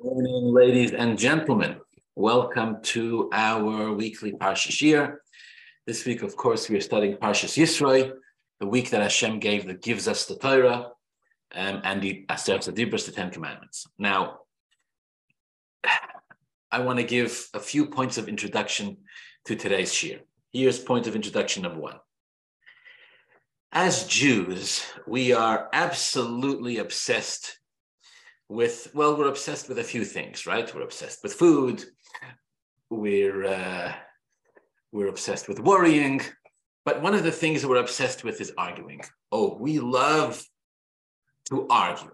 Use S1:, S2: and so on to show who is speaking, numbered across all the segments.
S1: Good morning, ladies and gentlemen. Welcome to our weekly Parsha Shiur. This week, of course, we are studying Parshas Yisroi, the week that Hashem gave that gives us the Torah um, and the Aser Tzadibras, the Ten Commandments. Now, I want to give a few points of introduction to today's Shiur. Here's point of introduction number one. As Jews, we are absolutely obsessed with well we're obsessed with a few things right? We're obsessed with food. We're uh, we're obsessed with worrying. But one of the things we're obsessed with is arguing. Oh we love to argue.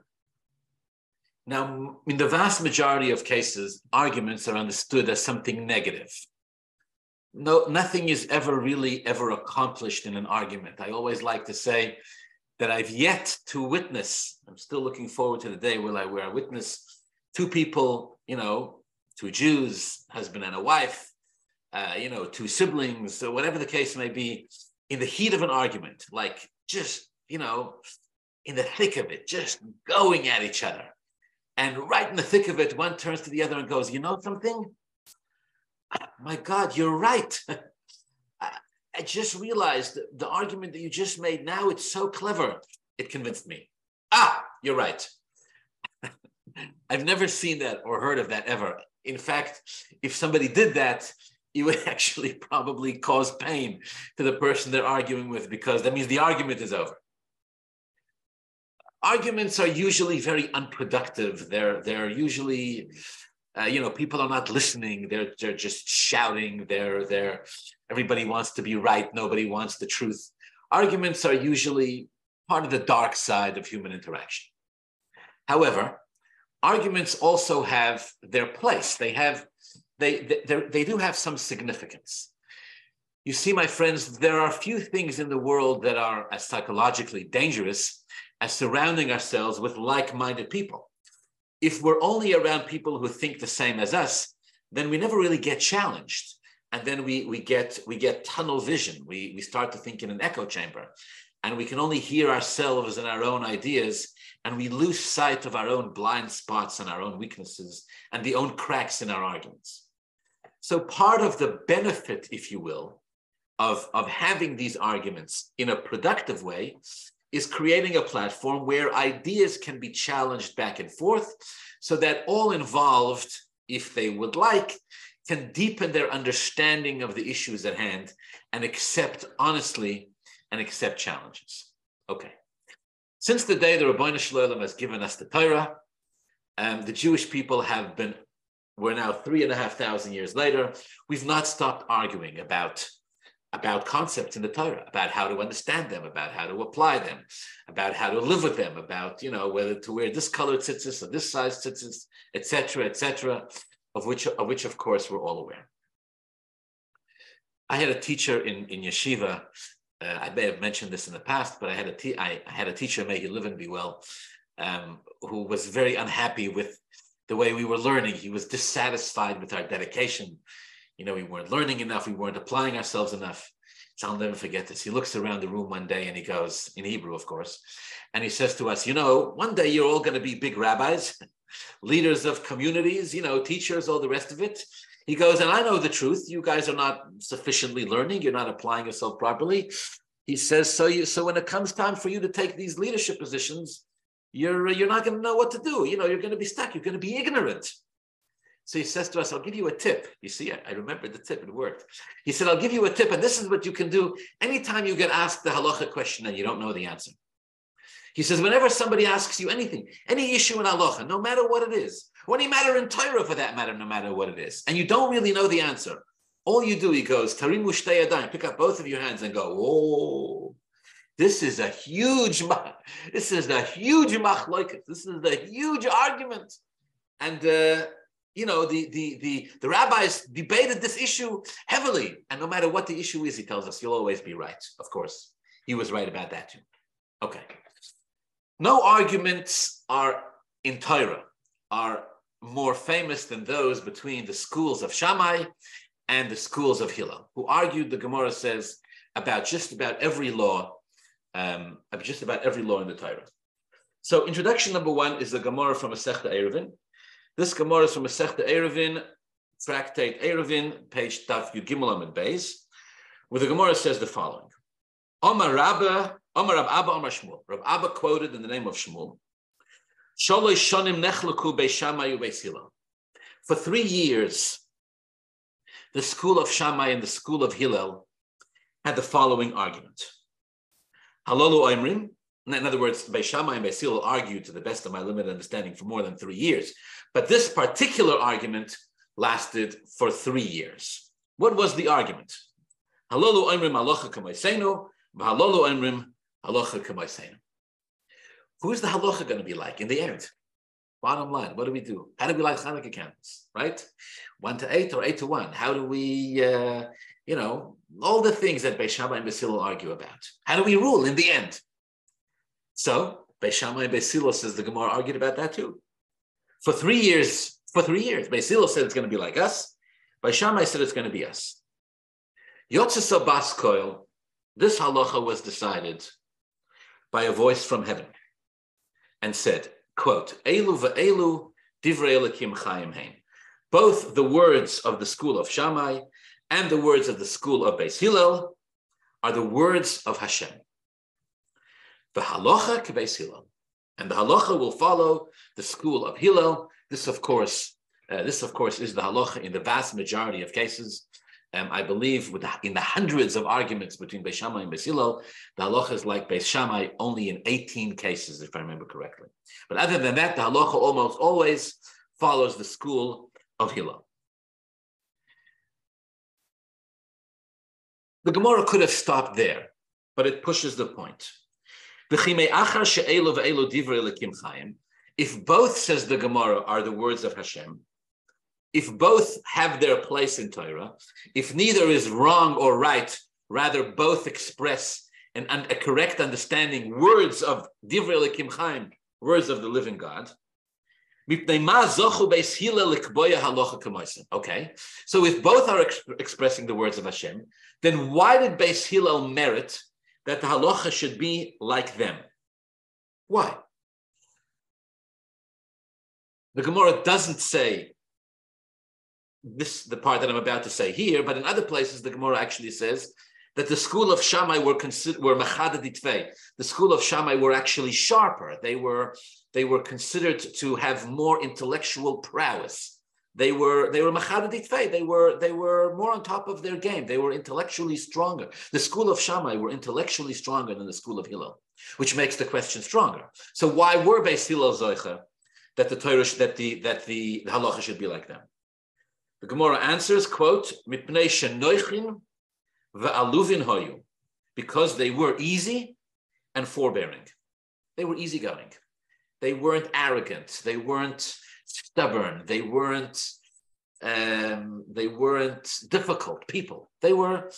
S1: Now in the vast majority of cases arguments are understood as something negative. No nothing is ever really ever accomplished in an argument. I always like to say that I've yet to witness. I'm still looking forward to the day where I, where I witness two people, you know, two Jews, husband and a wife, uh, you know, two siblings, or whatever the case may be, in the heat of an argument, like just, you know, in the thick of it, just going at each other. And right in the thick of it, one turns to the other and goes, You know something? My God, you're right. I just realized the argument that you just made now, it's so clever. It convinced me. Ah, you're right. I've never seen that or heard of that ever. In fact, if somebody did that, it would actually probably cause pain to the person they're arguing with because that means the argument is over. Arguments are usually very unproductive. They're, they're usually uh, you know, people are not listening. They're they're just shouting. They're they're everybody wants to be right. Nobody wants the truth. Arguments are usually part of the dark side of human interaction. However, arguments also have their place. They have they they, they do have some significance. You see, my friends, there are few things in the world that are as psychologically dangerous as surrounding ourselves with like-minded people if we're only around people who think the same as us, then we never really get challenged. And then we, we get we get tunnel vision. We, we start to think in an echo chamber. And we can only hear ourselves and our own ideas, and we lose sight of our own blind spots and our own weaknesses and the own cracks in our arguments. So part of the benefit, if you will, of, of having these arguments in a productive way is creating a platform where ideas can be challenged back and forth so that all involved, if they would like, can deepen their understanding of the issues at hand and accept honestly and accept challenges. Okay. Since the day the Rabbeinu Shalom has given us the Torah, um, the Jewish people have been, we're now three and a half thousand years later, we've not stopped arguing about about concepts in the Torah, about how to understand them, about how to apply them, about how to live with them, about you know whether to wear this colored tzitzis or this size tzitzis, etc., etc., of which of which of course we're all aware. I had a teacher in in yeshiva. Uh, I may have mentioned this in the past, but I had a te- I, I had a teacher, may he live and be well, um, who was very unhappy with the way we were learning. He was dissatisfied with our dedication you know, we weren't learning enough, we weren't applying ourselves enough. So I'll never forget this. He looks around the room one day and he goes, in Hebrew, of course, and he says to us, You know, one day you're all going to be big rabbis, leaders of communities, you know, teachers, all the rest of it. He goes, And I know the truth. You guys are not sufficiently learning, you're not applying yourself properly. He says, So you so when it comes time for you to take these leadership positions, you're you're not going to know what to do. You know, you're going to be stuck, you're going to be ignorant. So he says to us, I'll give you a tip. You see, I, I remember the tip, it worked. He said, I'll give you a tip, and this is what you can do anytime you get asked the halacha question and you don't know the answer. He says, whenever somebody asks you anything, any issue in halacha, no matter what it is, or any matter in Torah for that matter, no matter what it is, and you don't really know the answer, all you do, he goes, Tarimu adayim, pick up both of your hands and go, oh, this is a huge, this is a huge machloiket. This is a huge argument. And uh, you know, the, the, the, the rabbis debated this issue heavily. And no matter what the issue is, he tells us, you'll always be right. Of course, he was right about that too. Okay. No arguments are in Torah are more famous than those between the schools of Shammai and the schools of Hillel, who argued, the Gemara says, about just about every law, um, just about every law in the Torah. So introduction number one is the Gemara from Masechta Eruvin, This Gemara is from Masechta Eruvin, tractate Eruvin, page Daf Yud Gimel Amid Beis, where the Gemara says the following: Omar Rabba, Omar Rab Abba, Omar Shmuel. Rab Abba quoted in the name of Shmuel. Sholoi shonim nechlaku beishamai ubeisila. For three years, the school of Shammai and the school of Hillel had the following argument. Halalu Oimrim, in other words, Beishamai and Beis Hillel argued, to the best of my limited understanding, for more than three years. But this particular argument lasted for three years. What was the argument? Halolu Oimrim Halacha Kamaisenu, Kamaisenu. Who's the halacha going to be like in the end? Bottom line, what do we do? How do we light Hanukkah candles, right? One to eight or eight to one? How do we, uh, you know, all the things that Beishamai and Beis Hillel argue about? How do we rule in the end? So Beishamai and Beis Hillel says the Gemara argued about that too. For three years, for three years, Beis Hillel said it's going to be like us. Beishamai said it's going to be us. Yotzes Bas Koil, this halacha was decided by a voice from heaven and said, quote, Elu divrei elikim hein. Both the words of the school of Shammai and the words of the school of Beis Hillel are the words of Hashem. The halacha kebeis Hillel. And the halacha will follow the school of Hillel. This, of course, uh, this, of course, is the halacha in the vast majority of cases. Um, I believe with the, in the hundreds of arguments between Beis Shammai and Beis Hillel, the halacha is like Beis Shammai only in 18 cases, if I remember correctly. But other than that, the halacha almost always follows the school of Hillel. The Gemara could have stopped there, but it pushes the point. If both, says the Gemara, are the words of Hashem, if both have their place in Torah, if neither is wrong or right, rather both express an, a correct understanding, words of Divrei Elokim Chaim, words of the living God. Okay, so if both are ex- expressing the words of Hashem, then why did Beis Hillel merit that the halacha should be like them? Why? The Gemara doesn't say this the part that I'm about to say here, but in other places the Gemara actually says that the school of Shammai were considered were The school of Shammai were actually sharper. They were they were considered to have more intellectual prowess. They were they were machadaditvei. They were they were more on top of their game. They were intellectually stronger. The school of Shammai were intellectually stronger than the school of Hillel, which makes the question stronger. So why were Beis Hillel zoicha that the Torah that the that the halacha should be like them? The Gemara answers, quote, Mipnei shenoichin ve'aluvin because they were easy and forbearing. They were easygoing. They weren't arrogant. They weren't stubborn. They weren't um, they weren't difficult people. They were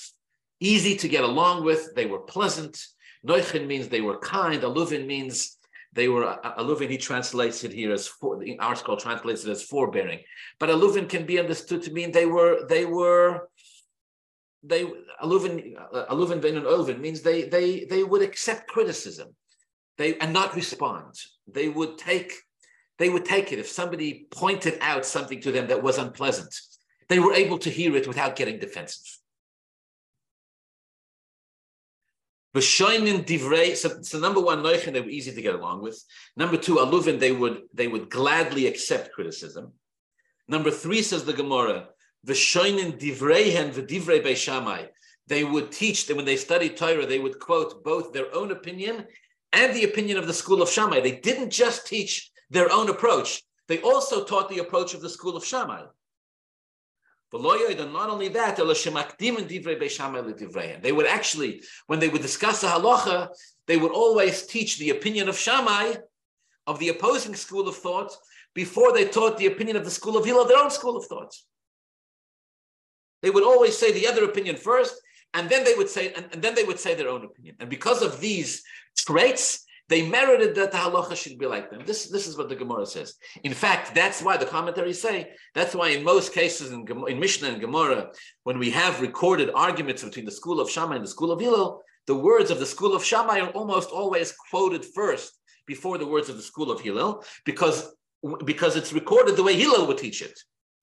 S1: easy to get along with. They were pleasant. Noichin means they were kind. Aluvin means they were uh, uh, aluvin. He translates it here as for, the article translates it as forbearing, but aluvin can be understood to mean they were they were they aluvin uh, aluvin ben and olvin means they they they would accept criticism, they and not respond. They would take they would take it if somebody pointed out something to them that was unpleasant. They were able to hear it without getting defensive. V'shoinin divrei. So, so number one, Noichin, they were easy to get along with. Number two, Aluvin, they would they would gladly accept criticism. Number three says the Gemara, V'shoinin divreihen v'divrei beishamai. They would teach that when they studied Torah, they would quote both their own opinion and the opinion of the school of Shammai. They didn't just teach their own approach; they also taught the approach of the school of Shammai. Not only that, they would actually, when they would discuss the halacha, they would always teach the opinion of Shammai, of the opposing school of thought, before they taught the opinion of the school of Hillel, their own school of thought. They would always say the other opinion first, and then they would say, and, and then they would say their own opinion. And because of these traits, they merited that the halacha should be like them. This, this is what the Gemara says. In fact, that's why the commentaries say, that's why in most cases in, in Mishnah and Gemara, when we have recorded arguments between the school of Shammai and the school of Hillel, the words of the school of Shammai are almost always quoted first before the words of the school of Hillel, because because it's recorded the way Hillel would teach it.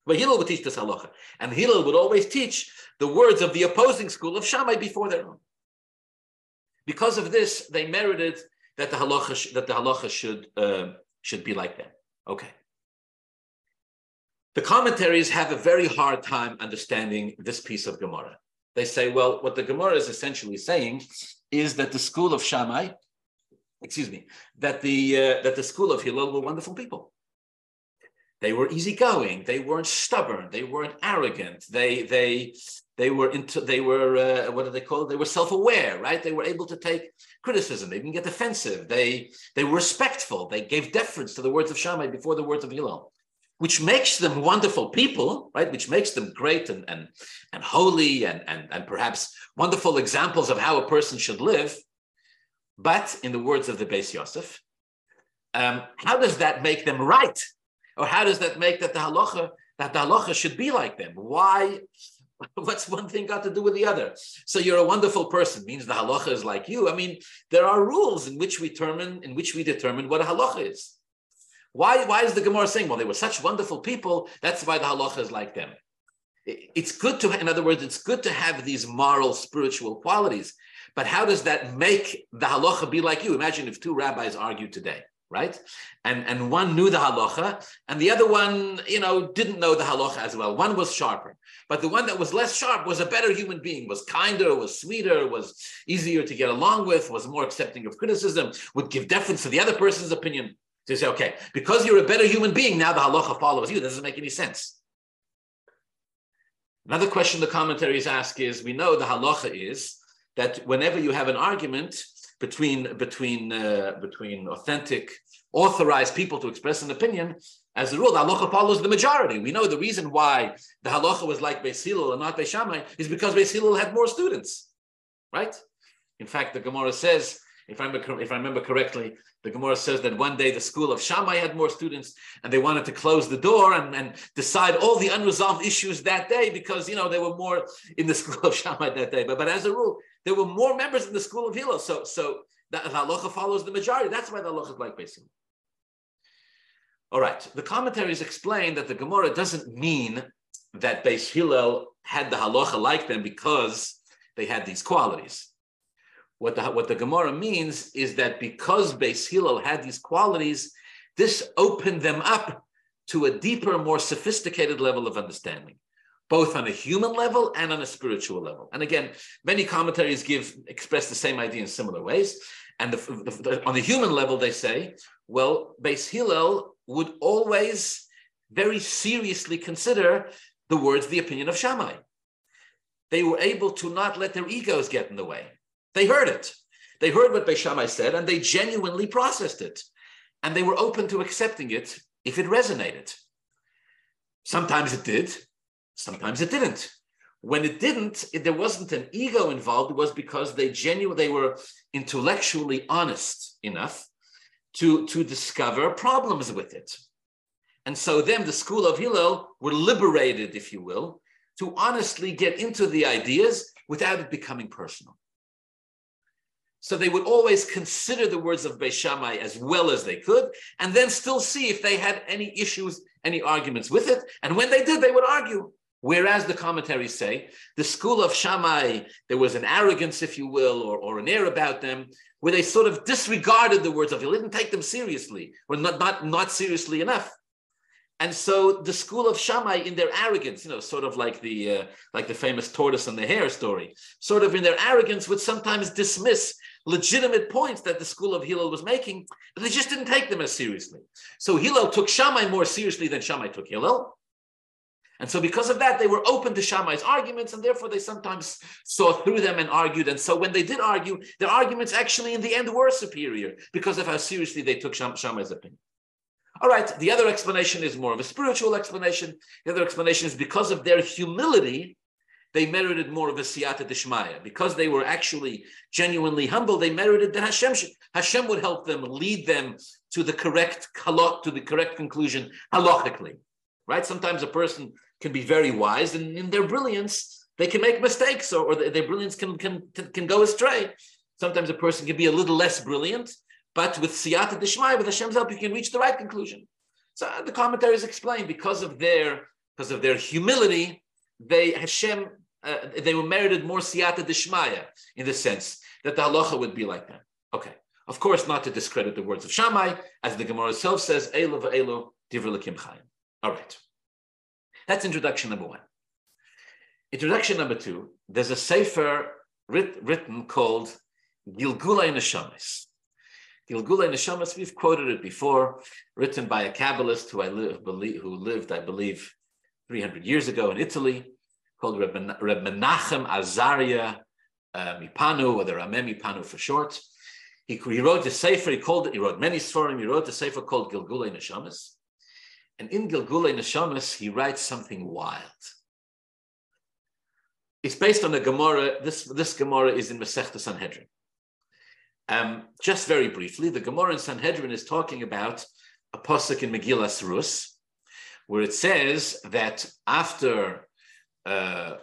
S1: Way Hillel would teach this halacha. And Hillel would always teach the words of the opposing school of Shammai before their own. Because of this, they merited that the halacha, that the halacha should, uh, should be like that. Okay. The commentaries have a very hard time understanding this piece of Gemara. They say, well, what the Gemara is essentially saying is that the school of Shammai, excuse me, that the uh, that the school of Hillel were wonderful people. They were easygoing. They weren't stubborn. They weren't arrogant. They they they were into they were uh, what do they call it? They were self-aware, right? They were able to take criticism. They didn't get defensive. They they were respectful. They gave deference to the words of Shammai before the words of Hillel, which makes them wonderful people, right? Which makes them great and and and holy and and and perhaps wonderful examples of how a person should live. But in the words of the Beis Yosef, um, how does that make them right? Or how does that make that the halacha that the halacha should be like them? Why? What's one thing got to do with the other? So you're a wonderful person means the halacha is like you. I mean, there are rules in which we determine in which we determine what a halacha is. Why? Why is the Gemara saying? Well, they were such wonderful people. That's why the halacha is like them. It's good to, in other words, it's good to have these moral, spiritual qualities. But how does that make the halacha be like you? Imagine if two rabbis argued today right? And and one knew the halacha, and the other one, you know, didn't know the halacha as well. One was sharper, but the one that was less sharp was a better human being, was kinder, was sweeter, was easier to get along with, was more accepting of criticism, would give deference to the other person's opinion. So you say, okay, because you're a better human being, now the halacha follows you. That doesn't make any sense. Another question the commentaries ask is: We know the halacha is that whenever you have an argument, between between uh, between authentic, authorized people to express an opinion. As a rule, the halacha follows the majority. We know the reason why the halacha was like Beis and not Beis is because Beis had more students, right? In fact, the Gemara says, if I remember, if I remember correctly, the Gemara says that one day the school of Shammai had more students, and they wanted to close the door and, and decide all the unresolved issues that day because you know they were more in the school of Shammai that day. But but as a rule, there were more members in the school of Hillel. So, so the, the halacha follows the majority. That's why the halacha is like Beis Hillel. All right. The commentaries explain that the Gemara doesn't mean that Beis Hillel had the halacha like them because they had these qualities. What the, what the Gemara means is that because Beis Hillel had these qualities, this opened them up to a deeper, more sophisticated level of understanding both on a human level and on a spiritual level. And again, many commentaries give express the same idea in similar ways. And the, the, the, on the human level, they say, well, Beis Hillel would always very seriously consider the words, the opinion of Shammai. They were able to not let their egos get in the way. They heard it. They heard what Beis Shammai said, and they genuinely processed it. And they were open to accepting it if it resonated. Sometimes it did, Sometimes it didn't. When it didn't, it, there wasn't an ego involved. It was because they genuinely they were intellectually honest enough to, to discover problems with it. And so then the school of Hillel were liberated, if you will, to honestly get into the ideas without it becoming personal. So they would always consider the words of Beis Shammai as well as they could, and then still see if they had any issues, any arguments with it. And when they did, they would argue. Whereas the commentaries say the school of Shammai, there was an arrogance, if you will, or, or an air about them, where they sort of disregarded the words of Hillel, didn't take them seriously, or not, not, not seriously enough. And so the school of Shammai, in their arrogance, you know, sort of like the uh, like the famous tortoise and the hare story, sort of in their arrogance, would sometimes dismiss legitimate points that the school of Hillel was making, but they just didn't take them as seriously. So Hillel took Shammai more seriously than Shammai took Hillel. And so, because of that, they were open to Shammai's arguments, and therefore they sometimes saw through them and argued. And so, when they did argue, their arguments actually, in the end, were superior because of how seriously they took Shammai's opinion. All right, the other explanation is more of a spiritual explanation. The other explanation is because of their humility, they merited more of a siyata dishmaya. Because they were actually genuinely humble, they merited that Hashem, Hashem would help them, lead them to the correct halot, to the correct conclusion halachically. Right? Sometimes a person can be very wise, and in their brilliance, they can make mistakes, or, or their brilliance can, can, can go astray. Sometimes a person can be a little less brilliant, but with siyata dishmai, with Hashem's help, you can reach the right conclusion. So the commentaries explain because of their because of their humility, they Hashem uh, they were merited more siyata dishmaya in the sense that the halacha would be like that. Okay, of course, not to discredit the words of Shammai, as the Gemara itself says, "Elo v'elo chayim." All right, that's introduction number one. Introduction number two. There's a sefer writ, written called Gilgulei Neshamis. Gilgulei Neshamis, we've quoted it before, written by a Kabbalist who I believe, who lived, I believe, 300 years ago in Italy, called Reb, Menachem Azaria uh, Mipanu, or the Rameh Mipanu for short. He, he wrote a sefer, he called it, he wrote many stories, he wrote a sefer called Gilgulei Neshamis. And in Gilgulei Neshamis, he writes something wild. It's based on a Gemara. This, this Gemara is in Masechta Sanhedrin. Um, just very briefly, the Gemara in Sanhedrin is talking about a posuk in Megillas Rus, where it says that after uh,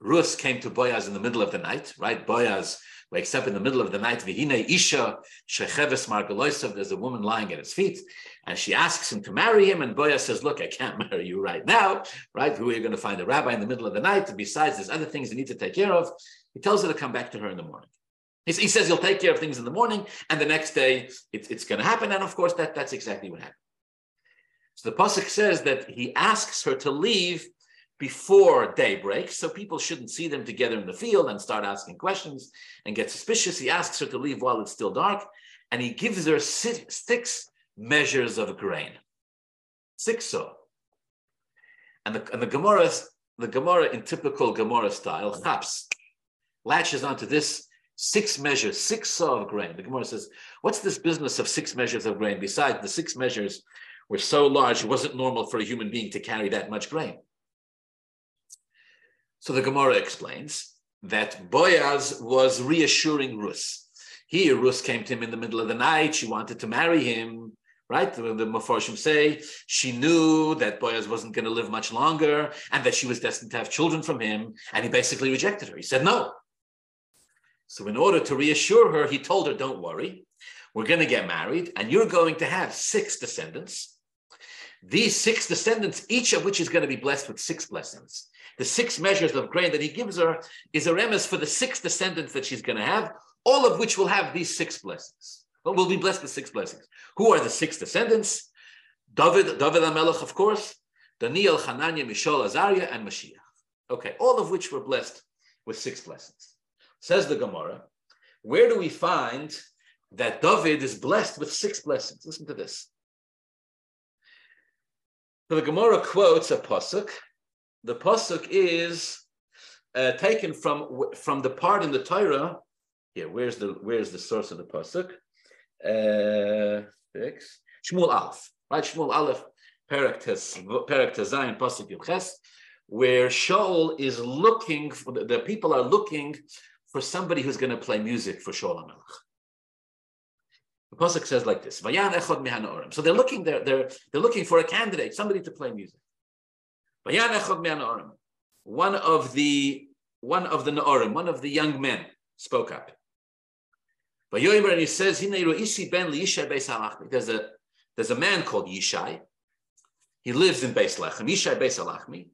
S1: Rus came to Boaz in the middle of the night, right? Boaz wakes up in the middle of the night. Vihine Isha Shecheves Margaloisav. There's a woman lying at his feet, and she asks him to marry him. And Boya says, "Look, I can't marry you right now, right? Who are you going to find a rabbi in the middle of the night? Besides, there's other things you need to take care of." He tells her to come back to her in the morning. He, says he'll take care of things in the morning, and the next day it's, it's going to happen. And of course, that, that's exactly what happened. So the pasuk says that he asks her to leave before daybreak, so people shouldn't see them together in the field and start asking questions and get suspicious. He asks her to leave while it's still dark, and he gives her six measures of grain, six so. And the, and the Gemara, the Gemara in typical Gemara style, chaps, latches onto this six measures, six saw of grain. The Gemara says, what's this business of six measures of grain? Besides, the six measures were so large, it wasn't normal for a human being to carry that much grain. So the Gemara explains that Boaz was reassuring Rus. Here, Rus came to him in the middle of the night. She wanted to marry him, right? The, the say she knew that Boaz wasn't going to live much longer and that she was destined to have children from him. And he basically rejected her. He said no. So, in order to reassure her, he told her, Don't worry, we're going to get married and you're going to have six descendants. These six descendants, each of which is going to be blessed with six blessings the six measures of grain that he gives her is a remes for the six descendants that she's going to have, all of which will have these six blessings. But will be blessed with six blessings. Who are the six descendants? David, David HaMelech, of course, Daniel, Hananiah, Mishael, Azariah, and Mashiach. Okay, all of which were blessed with six blessings. Says the Gemara, where do we find that David is blessed with six blessings? Listen to this. So the Gemara quotes a pasuk the pasuk is uh, taken from from the part in the Torah. Here, where's the where's the source of the pasuk? Uh, six. Shmuel Aleph, right? Shmuel Aleph, Perak Tezayin pasuk Yudches, where Shaul is looking for the, people are looking for somebody who's going to play music for Shaul HaMelech. The pasuk says like this: Vayan echad mihanorim. So they're looking they're, they're they're looking for a candidate, somebody to play music. One of the one of the Naorim, one of the young men, spoke up. And he says, There's a there's a man called Yishai. He lives in Beis Lechem. Yishai Beis Alachmi.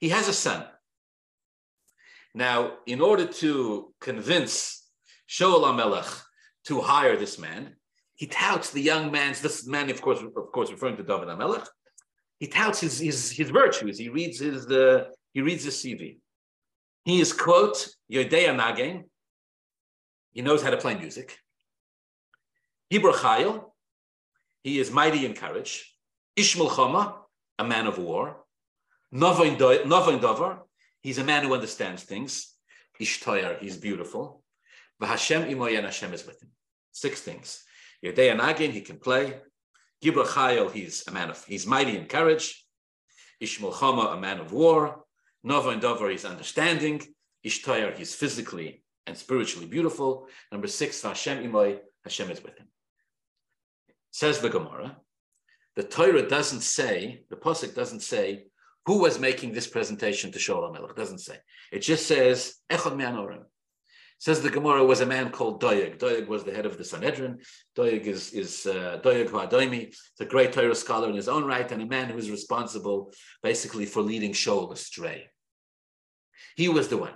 S1: He has a son. Now, in order to convince Shaul HaMelech to hire this man, he touts the young man's, this man, of course, of course, referring to David HaMelech, he touts his, his, his virtues. He reads his the he reads his CV. He is quote Yodea Nagen. He knows how to play music. Hebrew Chayil. He is mighty in courage. Ish Milchama, a man of war. Novain Dover. He's a man who understands things. Ishtoyar, he's beautiful. V'Hashem imoyen Hashem is with him. Six things. Yodea Nagin, he can play. Gibra Chayil, he's a man of, he's mighty in courage. Ish Milchama, a man of war. Nova and Dover, he's understanding. Ishtoyer, he's physically and spiritually beautiful. Number six, Hashem Imoy, Hashem is with him. Says the Gemara, the Torah doesn't say, the Pasuk doesn't say who was making this presentation to Shaul HaMelech. doesn't say. It just says, Echad Me'anorim. Says the Gemara was a man called Doeg. Doeg was the head of the Sanhedrin. Doeg is, is uh. It's a great Torah scholar in his own right and a man who is responsible basically for leading Shaul astray. He was the one.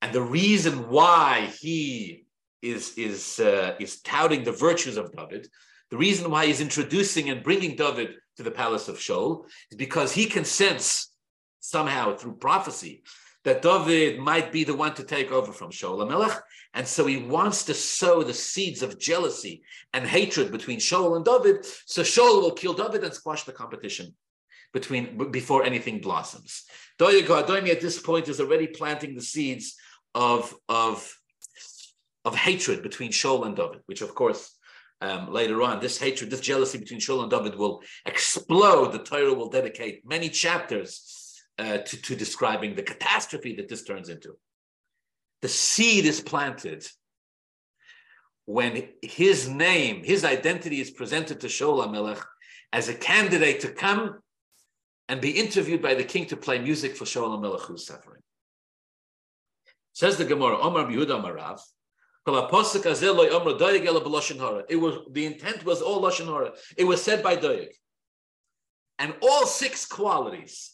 S1: And the reason why he is, is, uh, is touting the virtues of David, the reason why he's introducing and bringing David to the palace of Shaul is because he can sense somehow through prophecy that David might be the one to take over from Shaul HaMelech. And so he wants to sow the seeds of jealousy and hatred between Shaul and David. So Shaul will kill David and squash the competition between before anything blossoms. Doeg HaAdomi at this point is already planting the seeds of, of, of hatred between Shaul and David, which of course um, later on, this hatred, this jealousy between Shaul and David will explode. The Torah will dedicate many chapters uh, to, to describing the catastrophe that this turns into. The seed is planted when his name, his identity is presented to Shaul HaMelech as a candidate to come and be interviewed by the king to play music for Shaul HaMelech who's suffering. Says the Gemara, Omar Yehuda Marav, it was the intent was all lashon hara. It was said by Doeg, and all six qualities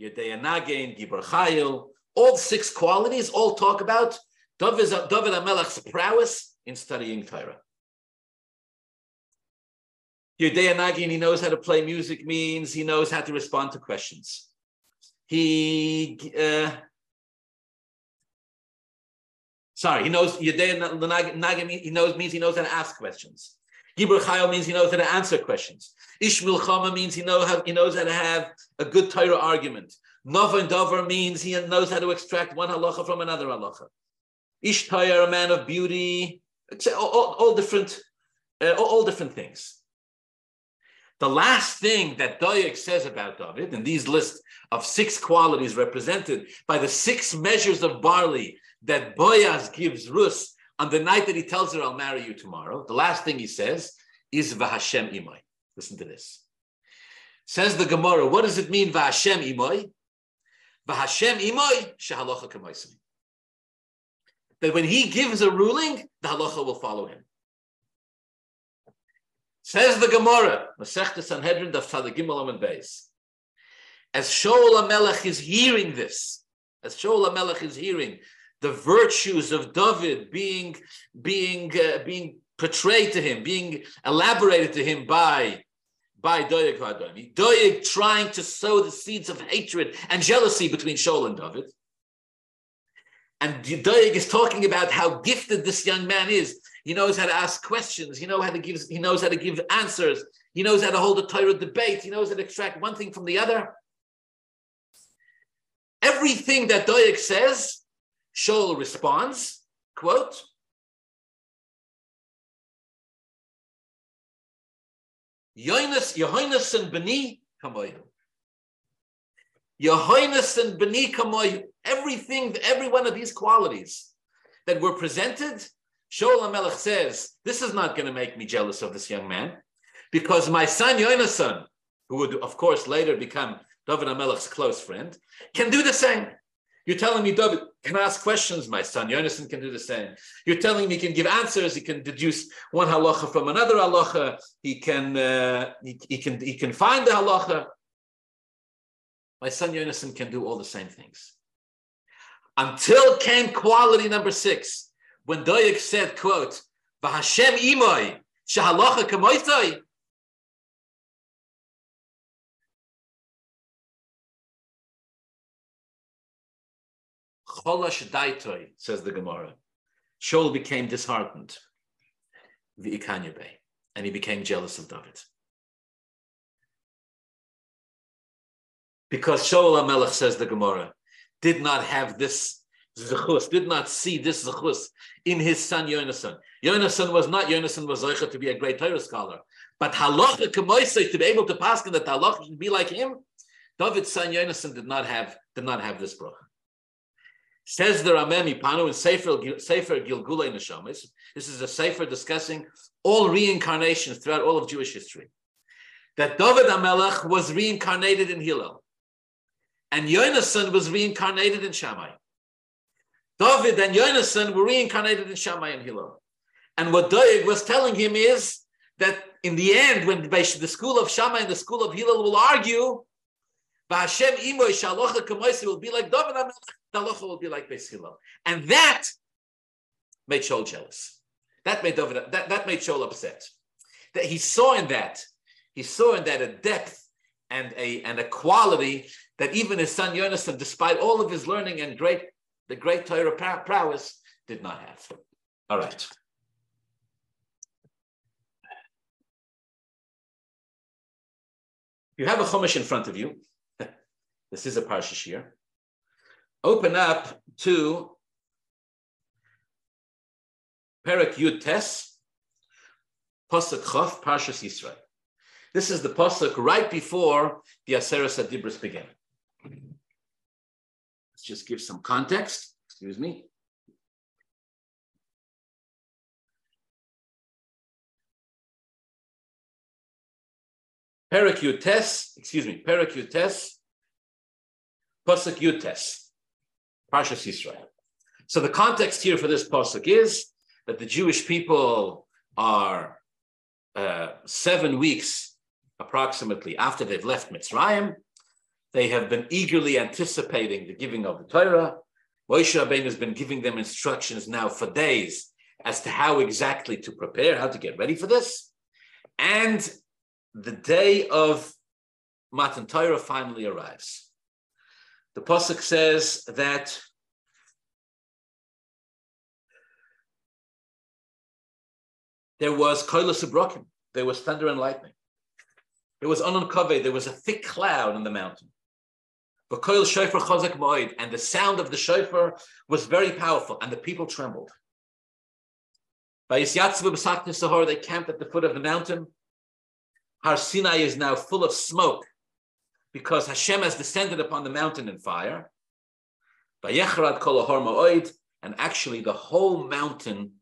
S1: Yedei Nagin, Gibor Chayil, all six qualities all talk about David, David HaMelech's prowess in studying Torah. Yedei Nagin, he knows how to play music, means he knows how to respond to questions. He, uh, sorry, he knows Yedei Nagin, he knows means he knows how to ask questions. Gibur Chayil means he knows how to answer questions. Ish Milchama means he, know how, he knows how to have a good Torah argument. Novan Dover means he knows how to extract one halacha from another halacha. Ishtayar, a man of beauty, all, all, all different, uh, all, all, different things. The last thing that Doeg says about David, in these lists of six qualities represented by the six measures of barley that Boaz gives Rus on the night that he tells her, I'll marry you tomorrow, the last thing he says is Vahashem Imai. Listen to this. Says the Gemara, what does it mean, Vahashem Imai? Vahashem Imai, Shehalacha Kamaisim. That when he gives a ruling, the halacha will follow him. Says the Gemara, Masechta Sanhedrin, Daf Gimel and Beis. As Shaul HaMelech is hearing this, as Shaul HaMelech is hearing the virtues of David being being uh, being portrayed to him, being elaborated to him by by Doeg Vadomi. Doeg trying to sow the seeds of hatred and jealousy between Shaul and David. And Doeg is talking about how gifted this young man is. He knows how to ask questions. He knows how to give. He knows how to give answers. He knows how to hold a Torah debate. He knows how to extract one thing from the other. Everything that Doeg says Shaul responds, quote, Yoinus, Yehoinus and Beni Kamoyu. Yehoinus and Beni Kamoyu. Everything, every one of these qualities that were presented, Shaul HaMelech says, this is not going to make me jealous of this young man, because my son Yonasan, who would of course later become David HaMelech's close friend, can do the same. You're telling me David can ask questions, my son. Yonason can do the same. You're telling me he can give answers. He can deduce one halacha from another halacha. He can uh, he, he, can he can find the halacha. My son Yonason can do all the same things. Until came quality number six, when Doeg said, "quote V'Hashem imoy shahalacha kamoitoi." Cholash daitoi, says the Gemara. Shaul became disheartened, and he became jealous of David. Because Shaul HaMelech, says the Gemara, did not have this zechus, did not see this zechus in his son Yonasan. Yonasan was not, Yonasan was Zeicha to be a great Torah scholar. But halacha kemoisei, to be able to pass that halacha should be like him, David's son Yonasan did not have, did not have this bracha. Says the Ramemi Panu in Sefer, Sefer Gilgulei Neshamis. This is a Sefer discussing all reincarnations throughout all of Jewish history. That David HaMelech was reincarnated in Hillel. And Yonasan was reincarnated in Shammai. David and Yonasan were reincarnated in Shammai and Hillel. And what Doeg was telling him is that in the end, when the school of Shammai and the school of Hillel will argue, Hashem will be like David and Halacha will be like Beis Hillel. And that made Shaul jealous. That made David, that, that made Shaul upset. That he saw in that, he saw in that a depth and a and a quality that even his son Yonasan, despite all of his learning and great the great Torah prowess, did not have. All right. You have a chumash in front of you. this is a parsha shiur. Open up to Perak Yud Tes, Pasuk Chof, Parshas Yisrael. This is the pasuk right before the Aseres Adibris begin. Let's just give some context. Excuse me. Perak Yutes, excuse me, Perak Yutes, Pasuk Yutes, Parshas Yisrael. So the context here for this pasuk is that the Jewish people are uh, seven weeks approximately after they've left Mitzrayim. They have been eagerly anticipating the giving of the Torah. Moshe Rabbeinu has been giving them instructions now for days as to how exactly to prepare, how to get ready for this. And the day of Matan Torah finally arrives. The Pasuk says that there was koilas abrokim, there was thunder and lightning. There was unkave, there was a thick cloud on the mountain. But koil shofar chazak moed, and the sound of the shofar was very powerful, and the people trembled. By Yisyatzav Sahar, they camped at the foot of the mountain. Har Sinai is now full of smoke because Hashem has descended upon the mountain in fire. Kol and actually the whole mountain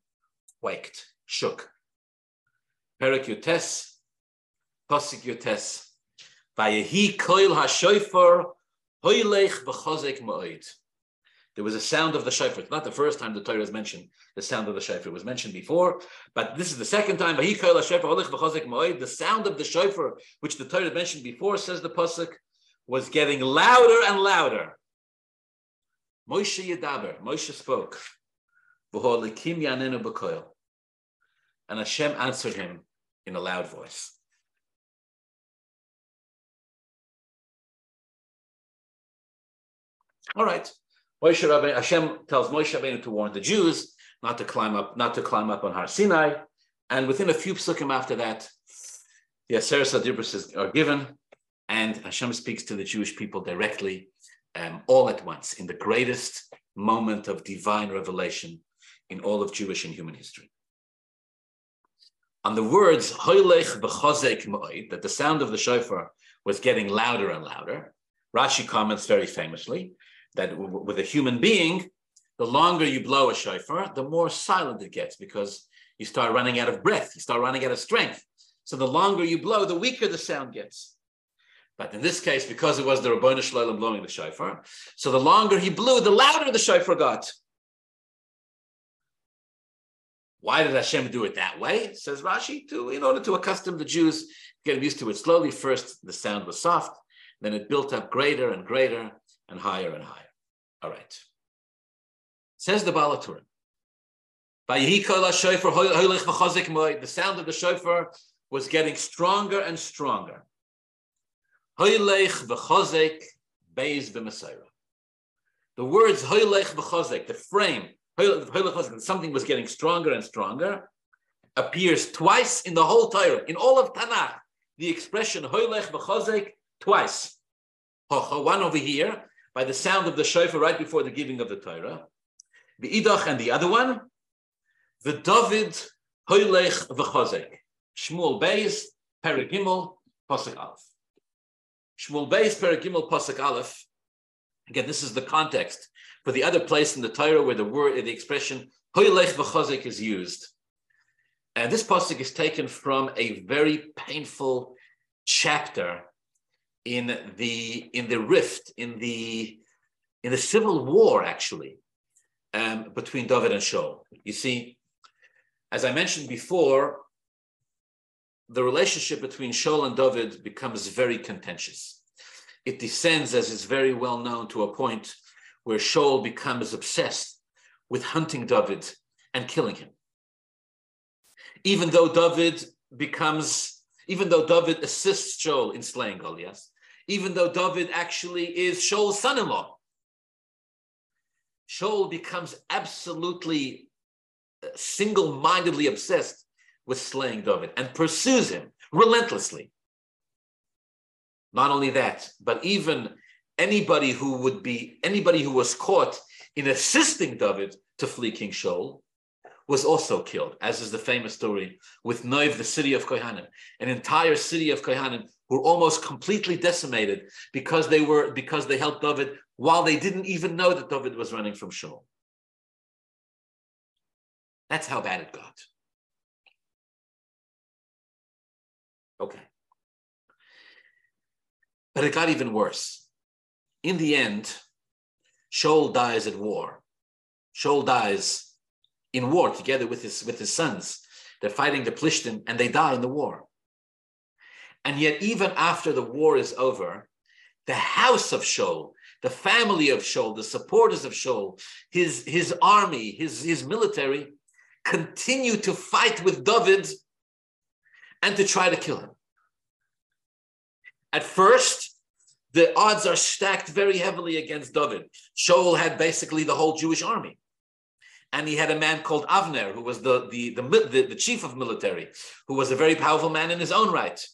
S1: quaked, shook. Perak Yutes. Vayehi koil ha-shofar hoylech b'chozek ma'od. There was a sound of the shofar. It's not the first time the Torah is mentioned, the sound of the shofar. Was mentioned before, but this is the second time. The sound of the shofar, which the Torah mentioned before, says the Pasuk, was getting louder and louder. Moshe Yedaber, Moshe spoke. And Hashem answered him in a loud voice. All right. Moshe Rabbeinu, Hashem tells Moshe Rabbeinu to warn the Jews not to climb up, not to climb up on Har Sinai. And within a few psukim after that, the Aseret Adibris are given, and Hashem speaks to the Jewish people directly, um, all at once, in the greatest moment of divine revelation in all of Jewish and human history. On the words "Hoylech b'chozek moed," that the sound of the shofar was getting louder and louder, Rashi comments very famously that with a human being, the longer you blow a shofar, the more silent it gets because you start running out of breath, you start running out of strength. So the longer you blow, the weaker the sound gets. But in this case, because it was the Rabboni Shloim blowing the shofar, so the longer he blew, the louder the shofar got. Why did Hashem do it that way? Says Rashi, to in order to accustom the Jews, get used to it slowly. First, the sound was soft, then it built up greater and greater and higher and higher. All right. Says the Baal Haturim. The sound of the shofar was getting stronger and stronger. The words the frame, something was getting stronger and stronger, appears twice in the whole Torah. In all of Tanakh, the expression twice. One over here, by the sound of the shofar right before the giving of the Torah. The Idach and the other one, the David Hoylech v'chozek. Shmuel Beis, Perigimel, Pasuk Aleph. Shmuel Beis, Perigimel, Pasuk Aleph. Again, this is the context for the other place in the Torah where the word, the expression Hoylech v'chozek is used. And this pasuk is taken from a very painful chapter in the in the rift in the in the civil war actually um, between David and Shaul. You see, as I mentioned before, the relationship between Shaul and David becomes very contentious. It descends, as is very well known, to a point where Shaul becomes obsessed with hunting David and killing him. Even though David becomes, even though David assists Shaul in slaying Goliath, even though David actually is Shaul's son-in-law, Shaul becomes absolutely uh, single-mindedly obsessed with slaying David and pursues him relentlessly. Not only that, but even anybody who would be anybody who was caught in assisting David to flee King Shaul was also killed, as is the famous story with Noiv, the city of Kohanim. An entire city of Kohanim were almost completely decimated because they were because they helped David while they didn't even know that David was running from Shaul. That's how bad it got. Okay. But it got even worse. In the end, Shaul dies at war. Shaul dies in war together with his, with his sons. They're fighting the Plishtim and they die in the war. And yet, even after the war is over, the house of Shaul, the family of Shaul, the supporters of Shaul, his, his army, his, his military, continue to fight with David and to try to kill him. At first, the odds are stacked very heavily against David. Shaul had basically the whole Jewish army. And he had a man called Avner, who was the, the, the, the, the chief of military, who was a very powerful man in his own right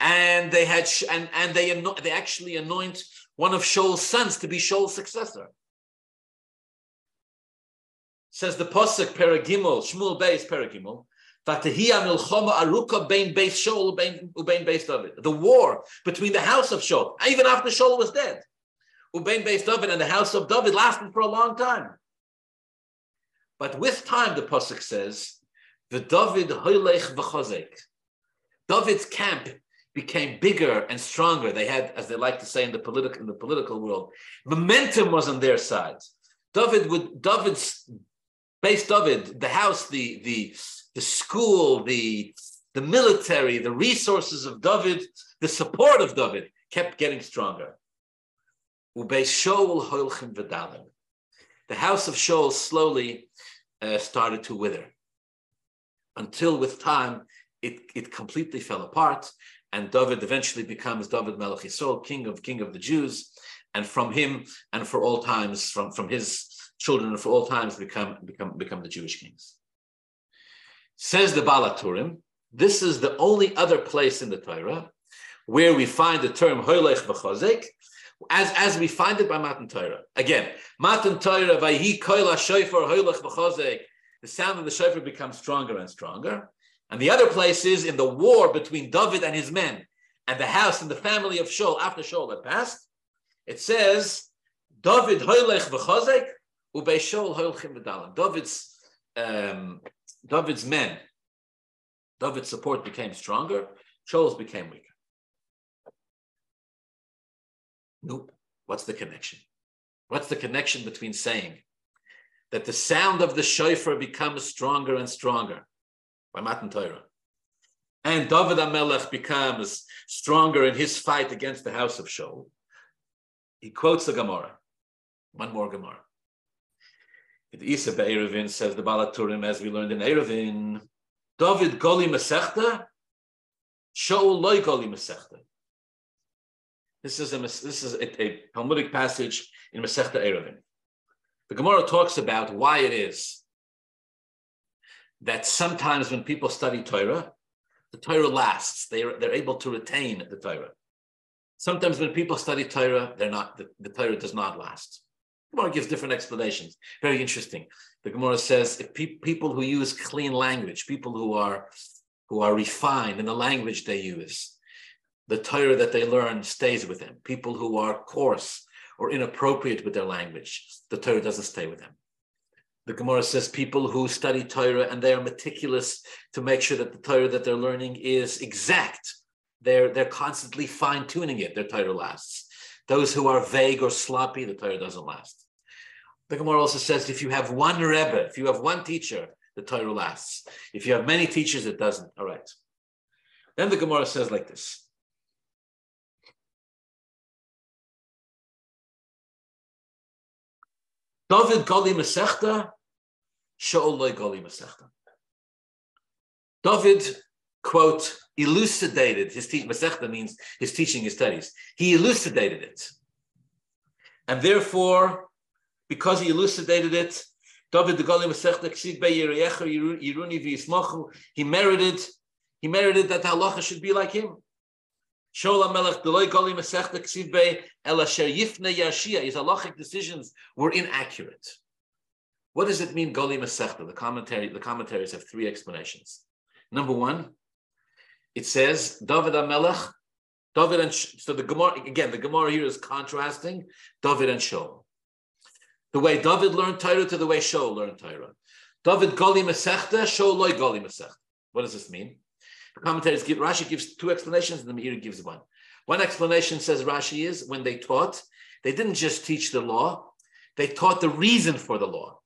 S1: and they had and and they they actually anoint one of Shaul's sons to be Shaul's successor. Says the posuk Peragimel Shmuel Beis. That the war between the house of Shaul, even after Shaul was dead, Ubein Beis David and the house of David lasted for a long time. But with time, the posuk says, the David hoylech. David's camp became bigger and stronger. They had, as they like to say in the political in the political world, momentum was on their side. David would David's base David, the house, the the the school, the the military, the resources of David, the support of David kept getting stronger. The house of Shaul slowly uh, started to wither until with time it, it completely fell apart and David eventually becomes David Melech Yisrael, king of king of the Jews, and from him and for all times, from, from his children and for all times become, become, become the Jewish kings. Says the Baal HaTurim, this is the only other place in the Torah where we find the term Hoylech B'chozek, as, as we find it by Matan Torah. Again, Matan Torah, Vayhi Koila Shofar Hoylech B'chozek, the sound of the shofar becomes stronger and stronger. And the other place is in the war between David and his men and the house and the family of Shaul after Shaul had passed. It says, David hoylech v'chazek ubei Shaul. David's, um, David's men, David's support became stronger, Shaul's became weaker. Nope. What's the connection? What's the connection between saying that the sound of the shofar becomes stronger and stronger? By Matan Torah. And David HaMelech becomes stronger in his fight against the house of Shaul. He quotes the Gemara, one more Gemara. The Isa Be'erevin says the Baal HaTurim, as we learned in Eruvin, David Goli Masechta, Shaul Loi Goli Masechta. This is a this is a, a Talmudic passage in Masechta Eruvin. The Gemara talks about why it is that sometimes when people study Torah, the Torah lasts. They're, they're able to retain the Torah. Sometimes when people study Torah, they're not, the, the Torah does not last. Gemara gives different explanations. Very interesting. The Gemara says if pe- people who use clean language, people who are who are refined in the language they use, the Torah that they learn stays with them. People who are coarse or inappropriate with their language, the Torah doesn't stay with them the Gemara says people who study Torah and they are meticulous to make sure that the Torah that they're learning is exact. They're, they're constantly fine tuning it, their Torah lasts. Those who are vague or sloppy, the Torah doesn't last. The Gemara also says if you have one Rebbe, if you have one teacher, the Torah lasts. If you have many teachers, it doesn't. All right. Then the Gemara says like this. David Gali Masechta. David, quote, elucidated his teaching. Masechta means his teaching, his studies. He elucidated it. And therefore, because he elucidated it, David the Gali Masechta Ksiv Be Yiruni V'Yismachu, he merited, he merited that halacha should be like him. Shola Melech Deloy Gali Masechta Ksiv Be El Asher Yifne Yashia, his halachic decisions were inaccurate. What does it mean, Gali Masechta? The commentary, the commentaries have three explanations. Number one, it says David Amelech, David and so the Gemara again. The Gemara here is contrasting David and Shaul. The way David learned Torah to the way Shaul learned Torah. David Gali Masechta, Shaul loy Gali Masechta. What does this mean? The commentators give Rashi gives two explanations, and the Meiri gives one. One explanation says Rashi is when they taught, they didn't just teach the law, they taught the reason for the law.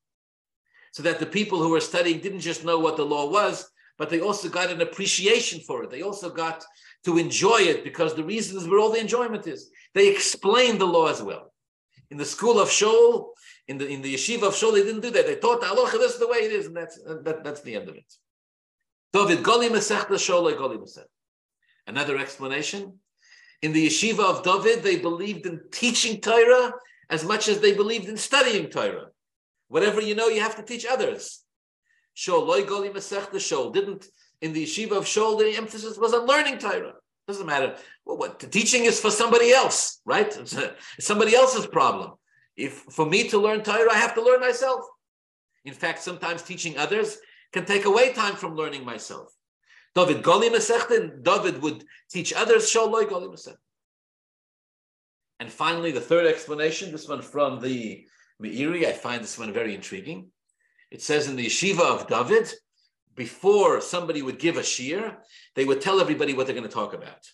S1: So that the people who were studying didn't just know what the law was, but they also got an appreciation for it. They also got to enjoy it because the reason is where all the enjoyment is. They explained the law as well. In the school of Shaul, in the in the yeshiva of Shaul, they didn't do that. They taught halacha, this is the way it is, and that's that, that's the end of it. David Goli Masechta Shaul Goli Masechta. Another explanation. In the yeshiva of David, they believed in teaching Torah as much as they believed in studying Torah. Whatever you know, you have to teach others. Shaul, loy goli masechta Shaul. Didn't in the yeshiva of Shaul the emphasis was on learning Torah. Doesn't matter. Well, what the teaching is for somebody else, right? It's, it's somebody else's problem. If for me to learn Torah, I have to learn myself. In fact, sometimes teaching others can take away time from learning myself. David goli masechta. David would teach others. Shaul loy goli masechta. And finally, the third explanation, this one from the Meiri, I find this one very intriguing. It says in the yeshiva of David, before somebody would give a shiur, they would tell everybody what they're going to talk about.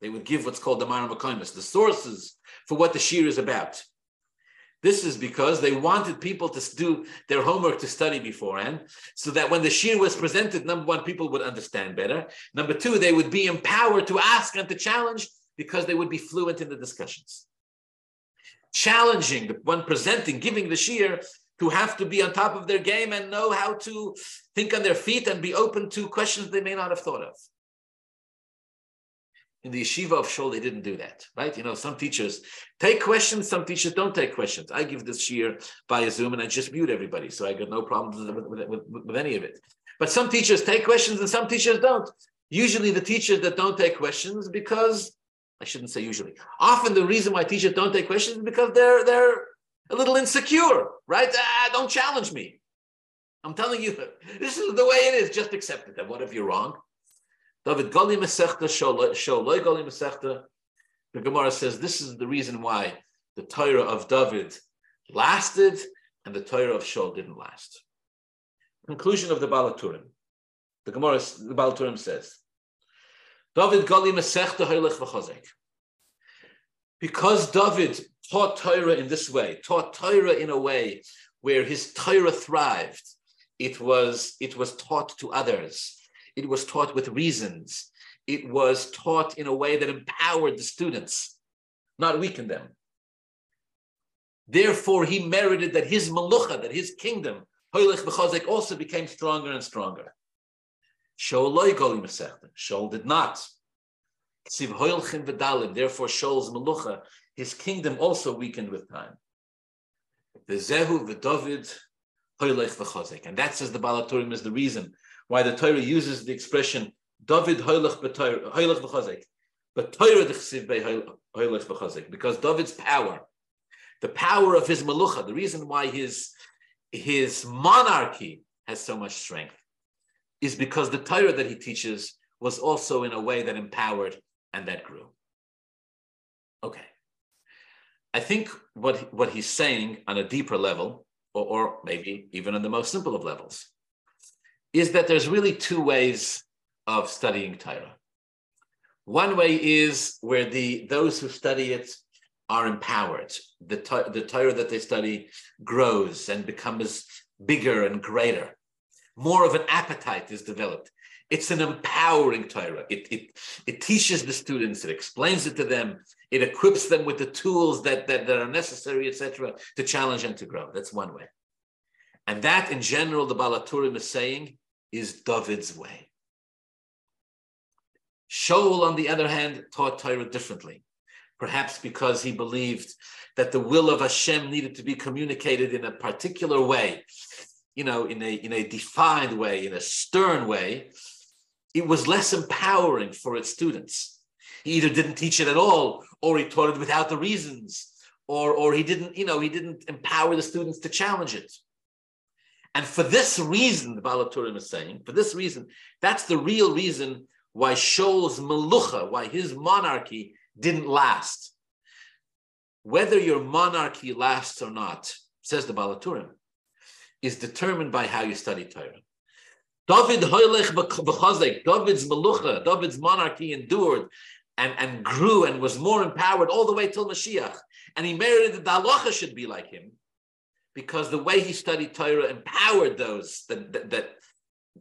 S1: They would give what's called the Maram the sources for what the shiur is about. This is because they wanted people to do their homework to study beforehand, so that when the shiur was presented, number one, people would understand better. Number two, they would be empowered to ask and to challenge because they would be fluent in the discussions. Challenging the one presenting, giving the shiur to have to be on top of their game and know how to think on their feet and be open to questions they may not have thought of. In the yeshiva of Shaul, they didn't do that, right? You know, some teachers take questions, some teachers don't take questions. I give this shiur by a Zoom and I just mute everybody, so I got no problems with, with, with, with any of it. But some teachers take questions and some teachers don't. Usually, the teachers that don't take questions because I shouldn't say usually. Often, the reason why teachers don't take questions is because they're they're a little insecure, right? Ah, don't challenge me. I'm telling you, this is the way it is. Just accept it. And what if you're wrong? David Gali Masechta Sholoi Gali Masechta. The Gemara says this is the reason why the Torah of David lasted and the Torah of Shaul didn't last. Conclusion of the Baal HaTurim. The Gemara, the Baal HaTurim says, David Gali Masechta Hoylech V'chazek. Because David taught Torah in this way, taught Torah in a way where his Torah thrived. It was, it was taught to others. It was taught with reasons. It was taught in a way that empowered the students, not weakened them. Therefore, he merited that his melucha, that his kingdom, also became stronger and stronger. Shaul did not. Therefore, Shaul's melucha his kingdom also weakened with time. The Zehu, the David, and that says the Baal HaTurim is the reason why the Torah uses the expression David hoylech v'chazek, but Torah d'chsiv hoylech v'chazek, because David's power, the power of his melucha, the reason why his his monarchy has so much strength, is because the Torah that he teaches was also in a way that empowered and that grew. Okay. I think what, what he's saying on a deeper level, or, or maybe even on the most simple of levels, is that there's really two ways of studying Torah. One way is where the those who study it are empowered. The, the Torah that they study grows and becomes bigger and greater. More of an appetite is developed. It's an empowering Torah. It, it, it teaches the students, it explains it to them, it equips them with the tools that, that, that are necessary, etc., to challenge and to grow. That's one way. And that, in general, the Baal HaTurim is saying, is David's way. Shaul, on the other hand, taught Torah differently, perhaps because he believed that the will of Hashem needed to be communicated in a particular way, you know, in a, in a defined way, in a stern way. It was less empowering for its students. He either didn't teach it at all, or he taught it without the reasons, or, or he didn't, you know, he didn't empower the students to challenge it. And for this reason, the Baal HaTurim is saying, for this reason, that's the real reason why Shaul's melucha, why his monarchy didn't last. Whether your monarchy lasts or not, says the Baal HaTurim, is determined by how you study Torah. David David's melucha, David's monarchy endured and, and grew and was more empowered all the way till Mashiach. And he merited that the halacha should be like him because the way he studied Torah empowered those that, that, that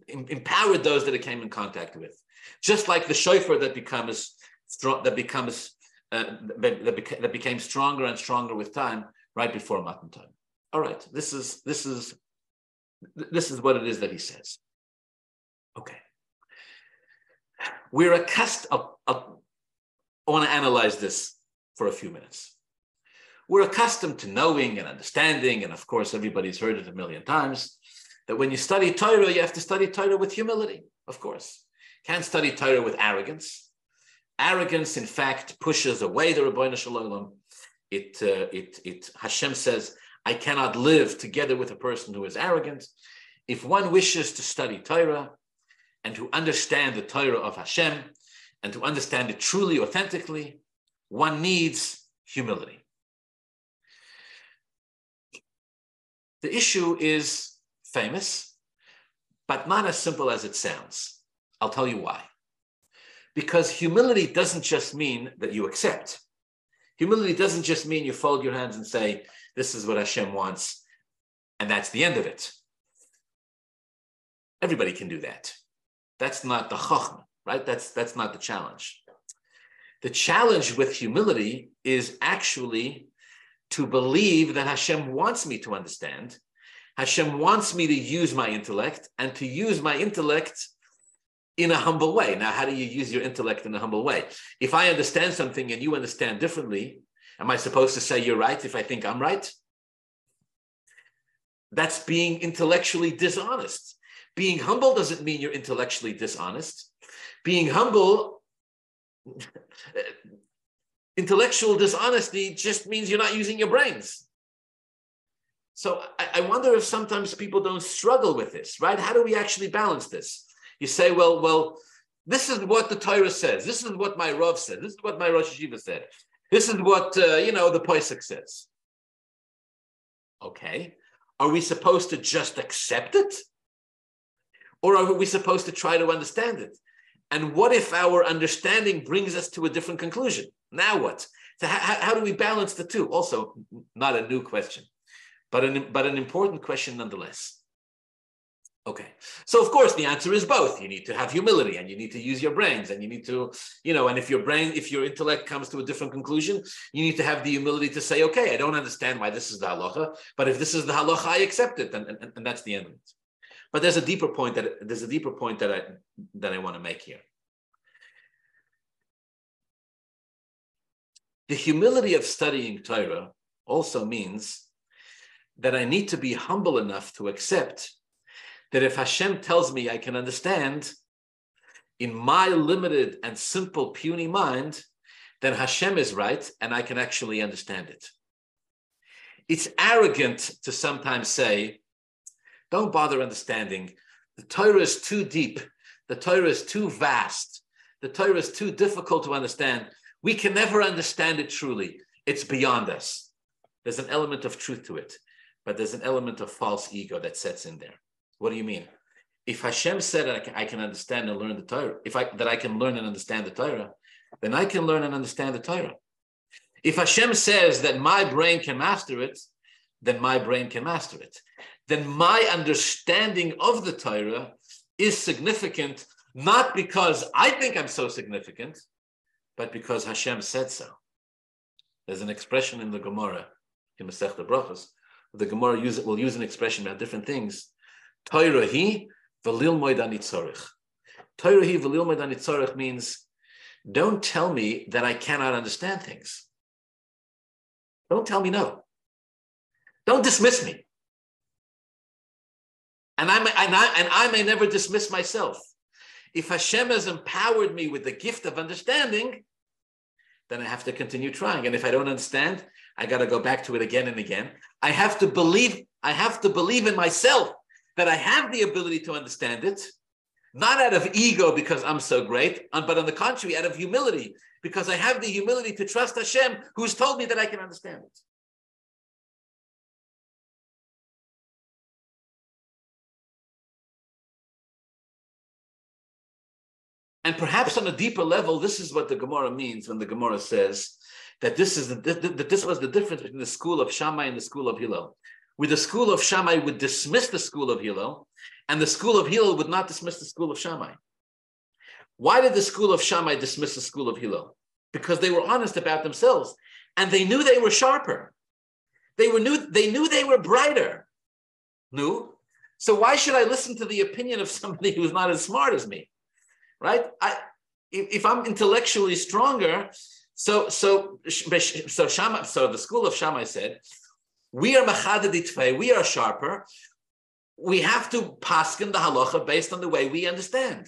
S1: empowered those that it came in contact with. Just like the shofar that becomes that becomes uh, that, beca- that became stronger and stronger with time, right before Matan time. All right, this is this is this is what it is that he says. Okay, we're accustomed. I'll, I want to analyze this for a few minutes. We're accustomed to knowing and understanding, and of course, everybody's heard it a million times, that when you study Torah, you have to study Torah with humility, of course. Can't study Torah with arrogance. Arrogance, in fact, pushes away the Ribono Shel Olam. It, uh, it, it, Hashem says, I cannot live together with a person who is arrogant. If one wishes to study Torah and to understand the Torah of Hashem and to understand it truly, authentically, one needs humility. The issue is famous, but not as simple as it sounds. I'll tell you why. Because humility doesn't just mean that you accept. Humility doesn't just mean you fold your hands and say, This is what Hashem wants, and that's the end of it. Everybody can do that. That's not the chachma, right? That's, that's not the challenge. The challenge with humility is actually to believe that Hashem wants me to understand. Hashem wants me to use my intellect and to use my intellect in a humble way. Now, how do you use your intellect in a humble way? If I understand something and you understand differently, am I supposed to say you're right if I think I'm right? That's being intellectually dishonest. Being humble doesn't mean you're intellectually dishonest. Being humble, intellectual dishonesty just means you're not using your brains. So I, I, wonder if sometimes people don't struggle with this, right? How do we actually balance this? You say, well, well, this is what the Torah says. This is what my Rav said. This is what my Rosh Yeshiva said. This is what, uh, you know, the Pesach says. Okay. Are we supposed to just accept it? Or are we supposed to try to understand it? And what if our understanding brings us to a different conclusion? Now what? So how, how do we balance the two? Also, not a new question, but an, but an important question nonetheless. Okay. So of course the answer is both. You need to have humility and you need to use your brains and you need to, you know, and if your brain, if your intellect comes to a different conclusion, you need to have the humility to say, okay, I don't understand why this is the halacha, but if this is the halacha, I accept it. And, and, and that's the end of it. But there's a deeper point that there's a deeper point that I that I want to make here. The humility of studying Torah also means that I need to be humble enough to accept that if Hashem tells me I can understand, in my limited and simple, puny mind, then Hashem is right and I can actually understand it. It's arrogant to sometimes say, don't bother understanding. The Torah is too deep. The Torah is too vast. The Torah is too difficult to understand. We can never understand it truly. It's beyond us. There's an element of truth to it, but there's an element of false ego that sets in there. What do you mean? If Hashem said that I can, I can understand and learn the Torah, if I that I can learn and understand the Torah, then I can learn and understand the Torah. If Hashem says that my brain can master it, then my brain can master it. Then my understanding of the Torah is significant, not because I think I'm so significant, but because Hashem said so. There's an expression in the Gemara, in Masech Brachos, the Gemara use, will use an expression about different things. Torah hi v'lil moed Torah hi v'lil moed means, don't tell me that I cannot understand things. Don't tell me no. Don't dismiss me. And I, may, and, I, and I may never dismiss myself. If Hashem has empowered me with the gift of understanding, then I have to continue trying. And if I don't understand, I got to go back to it again and again. I have to believe, I have to believe in myself that I have the ability to understand it, not out of ego because I'm so great, um, but on the contrary, out of humility, because I have the humility to trust Hashem who's told me that I can understand it. And perhaps on a deeper level, this is what the Gemara means when the Gemara says that this is the, that this was the difference between the school of Shammai and the school of Hillel. Where the school of Shammai would dismiss the school of Hillel, and the school of Hillel would not dismiss the school of Shammai. Why did the school of Shammai dismiss the school of Hillel? Because they were honest about themselves, and they knew they were sharper. They were knew they knew they were brighter. Knew. So why should I listen to the opinion of somebody who's not as smart as me? right? I, if, I'm intellectually stronger, so so so Shammai, so the school of Shammai said, we are machadaditfei, we are sharper. We have to paskin the halacha based on the way we understand.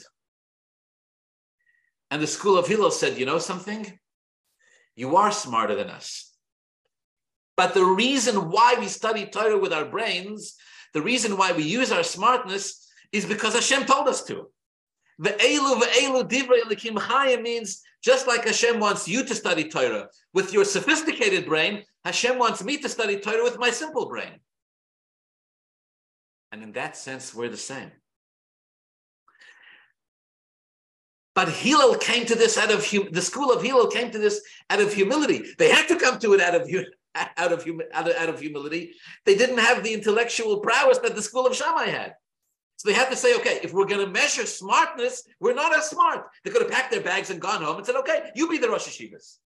S1: And the school of Hillel said, you know something? You are smarter than us. But the reason why we study Torah with our brains, the reason why we use our smartness is because Hashem told us to. The elu ve'elu divrei Elokim means just like Hashem wants you to study Torah with your sophisticated brain, Hashem wants me to study Torah with my simple brain. And in that sense, we're the same. But Hillel came to this out of hum- the school of Hillel came to this out of humility. They had to come to it out of out of, hum- out of, out of humility. They didn't have the intellectual prowess that the school of Shammai had. So they had to say, okay, if we're going to measure smartness, we're not as smart. They could have packed their bags and gone home and said, okay, you be the Rosh Yeshivas.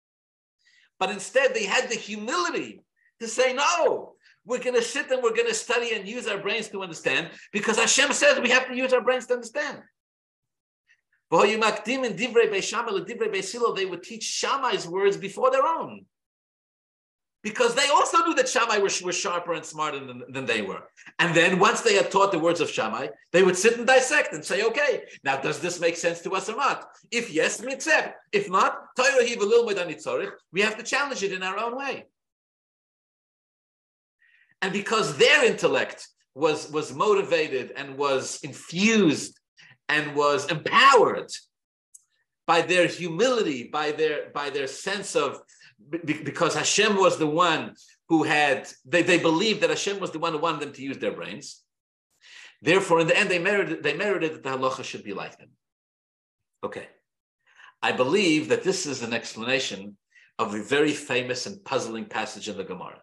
S1: But instead, they had the humility to say, no, we're going to sit and we're going to study and use our brains to understand because Hashem says we have to use our brains to understand. They would teach Shammai's words before their own because they also knew that Shammai was, were sharper and smarter than, than they were. And then once they had taught the words of Shammai, they would sit and dissect and say, okay, now does this make sense to us or not? If yes, accept. If not, mitzvah. we have to challenge it in our own way. And because their intellect was, was motivated and was infused and was empowered by their humility, by their, by their sense of because Hashem was the one who had, they, they believed that Hashem was the one who wanted them to use their brains. Therefore, in the end, they merited, they merited that the halacha should be like them. Okay. I believe that this is an explanation of a very famous and puzzling passage in the Gemara.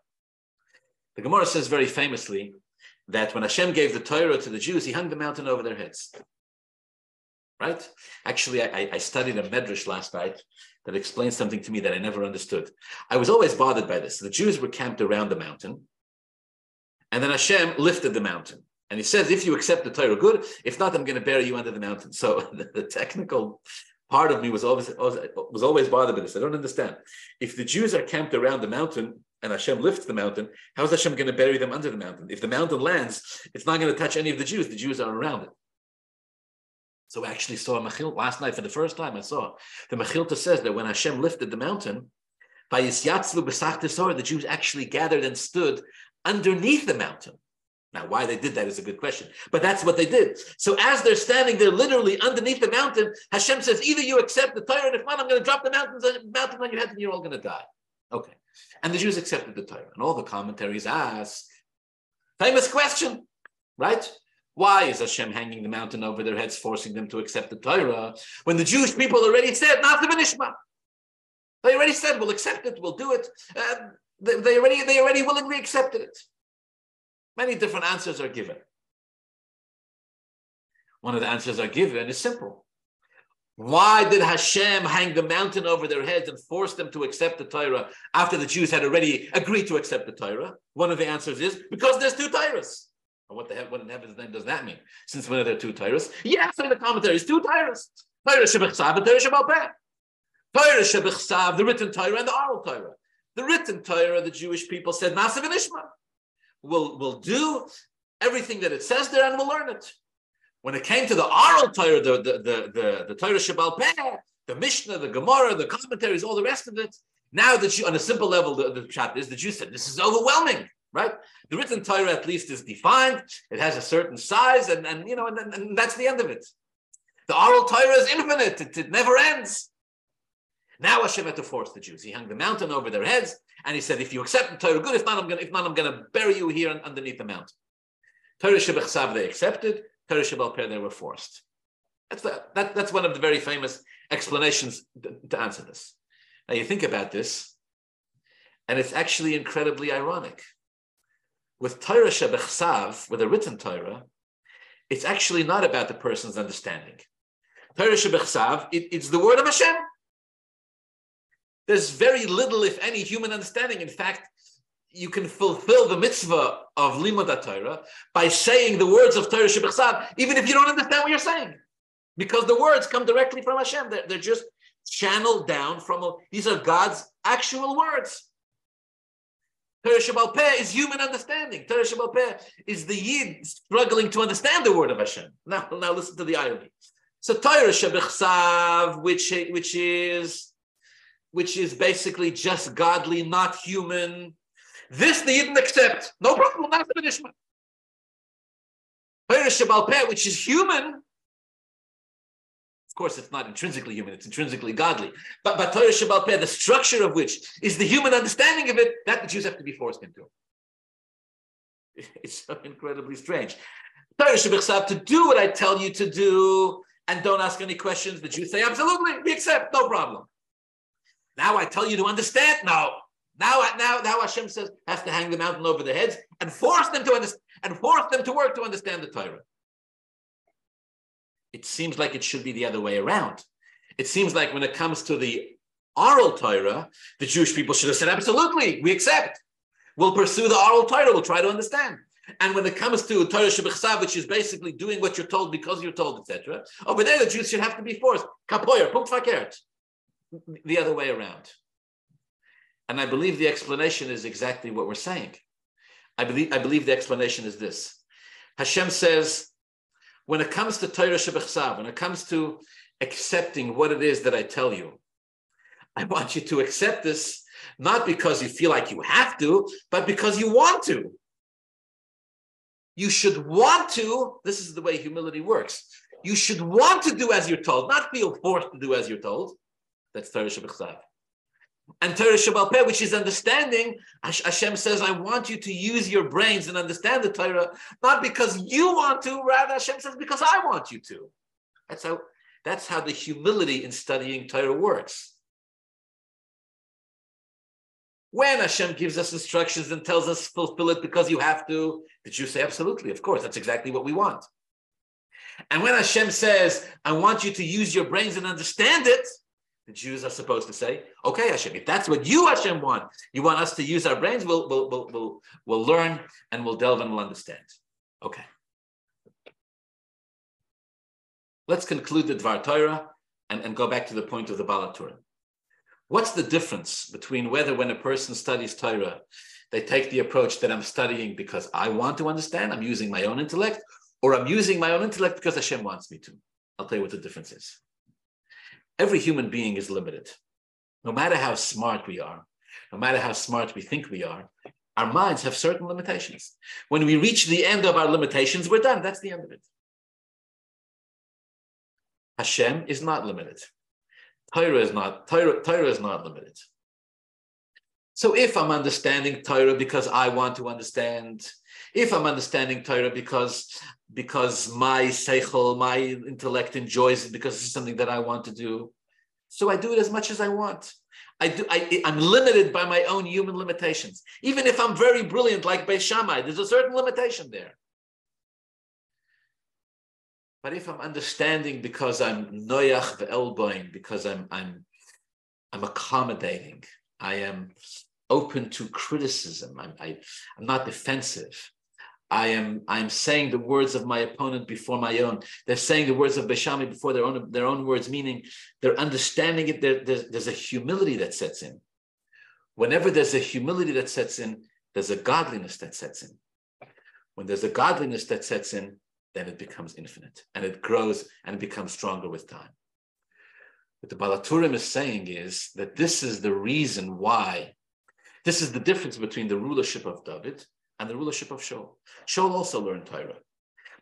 S1: The Gemara says very famously that when Hashem gave the Torah to the Jews, he hung the mountain over their heads. Right? Actually, I, I studied a medrash last night that explains something to me that I never understood. I was always bothered by this. The Jews were camped around the mountain, and then Hashem lifted the mountain. And he says, if you accept the Torah, good. If not, I'm going to bury you under the mountain. So the, the technical part of me was always, was always bothered by this. I don't understand. If the Jews are camped around the mountain and Hashem lifts the mountain, how is Hashem going to bury them under the mountain? If the mountain lands, it's not going to touch any of the Jews. The Jews are around it. So I actually saw a Mechil last night for the first time. I saw the Mechilta says that when Hashem lifted the mountain, by the Jews actually gathered and stood underneath the mountain. Now, why they did that is a good question, but that's what they did. So as they're standing there, literally underneath the mountain, Hashem says, either you accept the Torah, and if not, I'm going to drop the mountains, uh, mountain on your head, and you're all going to die. Okay. And the Jews accepted the Torah, and all the commentaries ask, famous question, right? Why is Hashem hanging the mountain over their heads, forcing them to accept the Torah, when the Jewish people already said, Naaseh V'nishma? They already said we'll accept it, we'll do it. Uh, they, they, already they already willingly accepted it. Many different answers are given. One of the answers are given is simple. Why did Hashem hang the mountain over their heads and force them to accept the Torah after the Jews had already agreed to accept the Torah? One of the answers is because there's two Torahs. What the what in heaven's name does that mean? Since when are there two Torahs? Yes, in the commentaries, two Torahs. Torah Shebechsav and Torah Shebalpeh. Torah the written Torah and the oral Torah. The written Torah, the Jewish people said, Naaseh V'nishma. We'll, we'll do everything that it says there and we'll learn it. When it came to the oral Torah, the, the, the, the, Torah Shebalpeh, the Mishnah, the Gemara, the commentaries, all the rest of it, now that you, on a simple level, the, the is the Jew said, this is overwhelming right? The written Torah at least is defined. It has a certain size, and, and you know, and, and that's the end of it. The oral Torah is infinite; it, it never ends. Now Hashem had to force the Jews. He hung the mountain over their heads, and he said, "If you accept the Torah, good. If not, I'm gonna, If not, I'm going to bury you here underneath the mountain." Torah Shebechsav they accepted. Torah Shebalpeh they were forced. That's the, that, That's one of the very famous explanations to, to answer this. Now you think about this, and it's actually incredibly ironic with Torah Shebechsav, with a written Torah, it's actually not about the person's understanding. Torah Shebechsav, it, it's the word of Hashem. There's very little, if any, human understanding. In fact, you can fulfill the mitzvah of Limud Torah by saying the words of Torah Shebechsav, even if you don't understand what you're saying. Because the words come directly from Hashem. They're, they're just channeled down from, these are God's actual words. Torah Peh is human understanding. Torah Peh is the Yid struggling to understand the word of Hashem. Now, now listen to the irony. So Torah Shabbachsav, which which is which is basically just godly, not human. This the Yidden accept. No problem. Naaseh V'nishma. Torah Shabbal Peh, which is human, of course, it's not intrinsically human, it's intrinsically godly. But, but Torah Shabbal Peh, the structure of which is the human understanding of it, that the Jews have to be forced into. It's so incredibly strange. Torah Shabbal to do what I tell you to do and don't ask any questions, the Jews say, absolutely, we accept, no problem. Now I tell you to understand, no. Now, now, now Hashem says, has to hang the mountain over their heads and force them to understand and force them to work to understand the Torah it seems like it should be the other way around. It seems like when it comes to the oral Torah, the Jewish people should have said, absolutely, we accept. We'll pursue the oral Torah, we'll try to understand. And when it comes to Torah Shebechsav, which is basically doing what you're told because you're told, etc., over there the Jews should have to be forced. Kapoyer, punkt. The other way around. And I believe the explanation is exactly what we're saying. I believe, I believe the explanation is this. Hashem says, when it comes to Torah Shebechsav, when it comes to accepting what it is that I tell you, I want you to accept this not because you feel like you have to, but because you want to. You should want to, this is the way humility works. You should want to do as you're told, not feel forced to do as you're told. That's Torah Shebechsav. And Torah Shabbal Peh, which is understanding, Hashem says, I want you to use your brains and understand the Torah, not because you want to, rather Hashem says, because I want you to. That's how, that's how the humility in studying Torah works. When Hashem gives us instructions and tells us fulfill it because you have to, the Jews say, absolutely, of course, that's exactly what we want. And when Hashem says, I want you to use your brains and understand it, the Jews are supposed to say, okay, Hashem, if that's what you, Hashem, want, you want us to use our brains, we'll, we'll, we'll, we'll, we'll learn and we'll delve and we'll understand. Okay. Let's conclude the Dvar Torah and, and go back to the point of the Baal HaTurim. What's the difference between whether when a person studies Torah, they take the approach that I'm studying because I want to understand, I'm using my own intellect, or I'm using my own intellect because Hashem wants me to? I'll tell you what the difference is. Every human being is limited. No matter how smart we are, no matter how smart we think we are, our minds have certain limitations. When we reach the end of our limitations, we're done. That's the end of it. Hashem is not limited. Torah is not, Torah, Torah is not limited. So if I'm understanding Torah because I want to understand, if I'm understanding Torah because because my seichel, my intellect enjoys it because it's something that I want to do, So I do it as much as I want. I do, I, I'm limited by my own human limitations. Even if I'm very brilliant like Beis Shammai, there's a certain limitation there. But if I'm understanding because I'm noyach ve'elboing, because I'm I'm I'm accommodating, I am open to criticism. I'm I, am i am not defensive. I am I'm saying the words of my opponent before my own. They're saying the words of Beis Shammai before their own their own words, meaning they're understanding it. There, there's, there's a humility that sets in. Whenever there's a humility that sets in, there's a godliness that sets in. When there's a godliness that sets in, then it becomes infinite and it grows and it becomes stronger with time. What the Baal HaTurim is saying is that this is the reason why, this is the difference between the rulership of David and the rulership of Shaul. Shaul also learned Torah.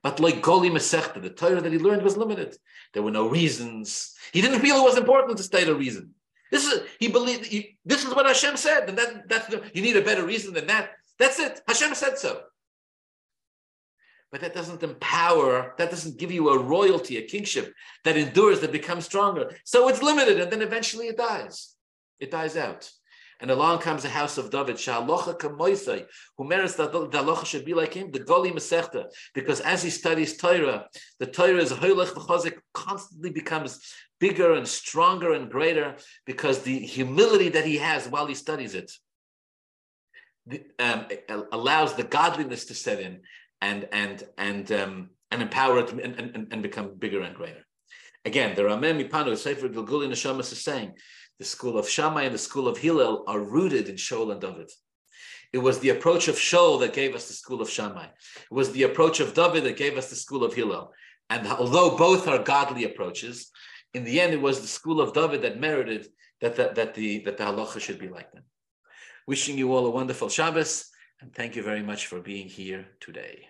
S1: But like Goli Masechta, the Torah that he learned was limited. There were no reasons. He didn't feel it was important to state a reason. This is he believed. He, this is what Hashem said, and that that's the, you need a better reason than that. That's it. Hashem said so but that doesn't empower, that doesn't give you a royalty, a kingship that endures, that becomes stronger. So it's limited, and then eventually it dies. It dies out. And along comes the house of David, Sha'alocha Kamoisai, who merits that the should be like him, the Goli Masechta, because as he studies Torah, the Torah is Hoylech V'chozik constantly becomes bigger and stronger and greater because the humility that he has while he studies it um, allows the godliness to set in and and and um, and empower it and, and, and become bigger and greater. Again, the Rema MiPano, Sefer Gilguli Neshamas is saying the school of Shammai and the school of Hillel are rooted in Shaul and David. It was the approach of Shaul that gave us the school of Shammai. It was the approach of David that gave us the school of Hillel. And although both are godly approaches, in the end, it was the school of David that merited that, that, that, the, that the halacha should be like them. Wishing you all a wonderful Shabbos, and thank you very much for being here today.